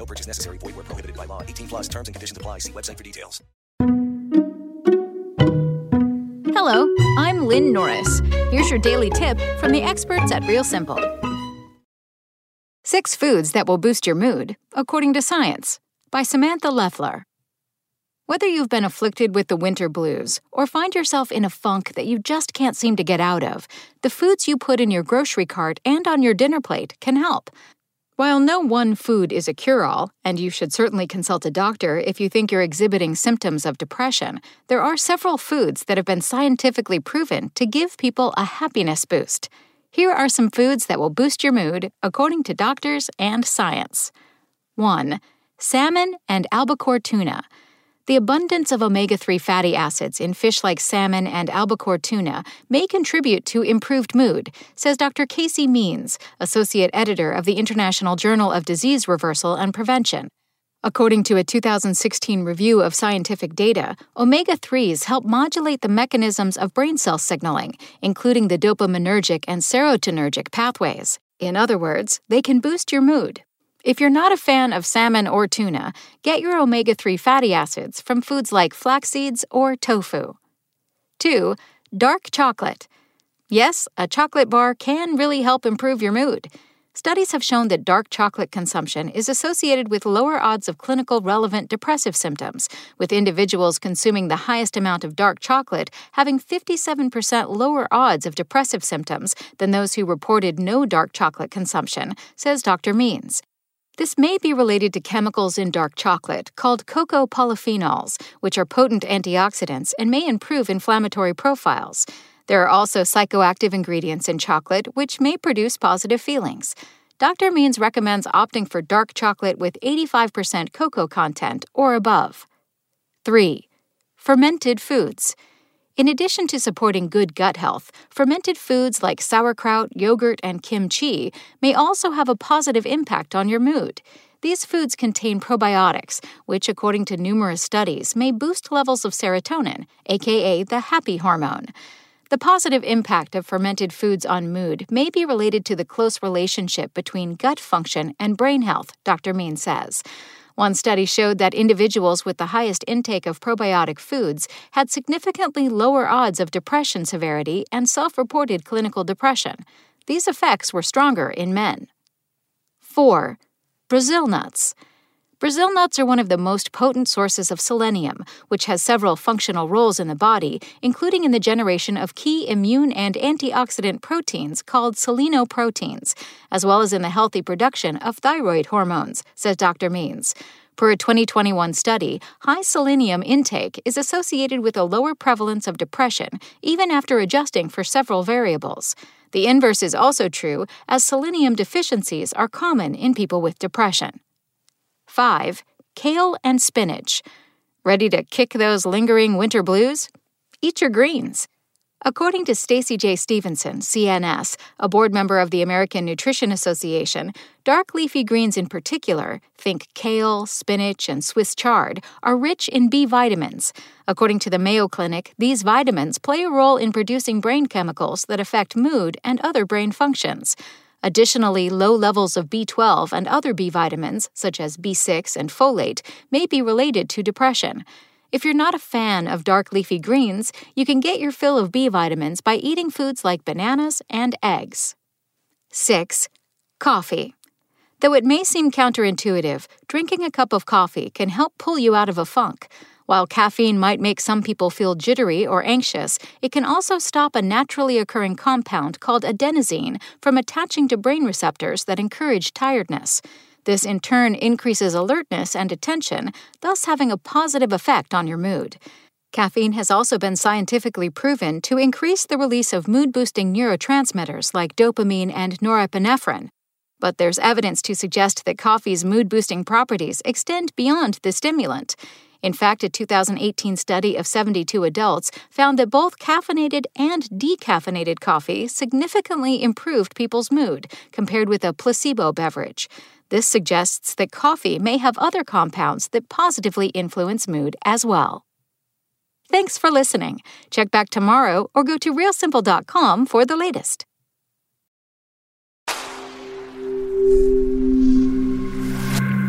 No purchase necessary. Void where prohibited by law. 18 plus terms and conditions apply. See website for details. Hello, I'm Lynn Norris. Here's your daily tip from the experts at Real Simple. Six foods that will boost your mood, according to science, by Samantha Leffler. Whether you've been afflicted with the winter blues or find yourself in a funk that you just can't seem to get out of, the foods you put in your grocery cart and on your dinner plate can help. While no one food is a cure all, and you should certainly consult a doctor if you think you're exhibiting symptoms of depression, there are several foods that have been scientifically proven to give people a happiness boost. Here are some foods that will boost your mood, according to doctors and science. 1. Salmon and albacore tuna. The abundance of omega 3 fatty acids in fish like salmon and albacore tuna may contribute to improved mood, says Dr. Casey Means, Associate Editor of the International Journal of Disease Reversal and Prevention. According to a 2016 review of scientific data, omega 3s help modulate the mechanisms of brain cell signaling, including the dopaminergic and serotonergic pathways. In other words, they can boost your mood. If you're not a fan of salmon or tuna, get your omega 3 fatty acids from foods like flax seeds or tofu. 2. Dark chocolate. Yes, a chocolate bar can really help improve your mood. Studies have shown that dark chocolate consumption is associated with lower odds of clinical relevant depressive symptoms, with individuals consuming the highest amount of dark chocolate having 57% lower odds of depressive symptoms than those who reported no dark chocolate consumption, says Dr. Means. This may be related to chemicals in dark chocolate called cocoa polyphenols, which are potent antioxidants and may improve inflammatory profiles. There are also psychoactive ingredients in chocolate which may produce positive feelings. Dr. Means recommends opting for dark chocolate with 85% cocoa content or above. 3. Fermented foods. In addition to supporting good gut health, fermented foods like sauerkraut, yogurt, and kimchi may also have a positive impact on your mood. These foods contain probiotics, which, according to numerous studies, may boost levels of serotonin, aka the happy hormone. The positive impact of fermented foods on mood may be related to the close relationship between gut function and brain health, Dr. Mean says. One study showed that individuals with the highest intake of probiotic foods had significantly lower odds of depression severity and self reported clinical depression. These effects were stronger in men. 4. Brazil nuts. Brazil nuts are one of the most potent sources of selenium, which has several functional roles in the body, including in the generation of key immune and antioxidant proteins called selenoproteins, as well as in the healthy production of thyroid hormones, says Dr. Means. Per a 2021 study, high selenium intake is associated with a lower prevalence of depression, even after adjusting for several variables. The inverse is also true, as selenium deficiencies are common in people with depression. 5. Kale and spinach. Ready to kick those lingering winter blues? Eat your greens. According to Stacie J. Stephenson, CNS, a board member of the American Nutrition Association, dark leafy greens in particular, think kale, spinach, and Swiss chard, are rich in B vitamins. According to the Mayo Clinic, these vitamins play a role in producing brain chemicals that affect mood and other brain functions. Additionally, low levels of B12 and other B vitamins, such as B6 and folate, may be related to depression. If you're not a fan of dark leafy greens, you can get your fill of B vitamins by eating foods like bananas and eggs. 6. Coffee. Though it may seem counterintuitive, drinking a cup of coffee can help pull you out of a funk. While caffeine might make some people feel jittery or anxious, it can also stop a naturally occurring compound called adenosine from attaching to brain receptors that encourage tiredness. This in turn increases alertness and attention, thus having a positive effect on your mood. Caffeine has also been scientifically proven to increase the release of mood boosting neurotransmitters like dopamine and norepinephrine. But there's evidence to suggest that coffee's mood boosting properties extend beyond the stimulant. In fact, a 2018 study of 72 adults found that both caffeinated and decaffeinated coffee significantly improved people's mood compared with a placebo beverage. This suggests that coffee may have other compounds that positively influence mood as well. Thanks for listening. Check back tomorrow or go to realsimple.com for the latest.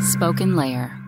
SpokenLayer.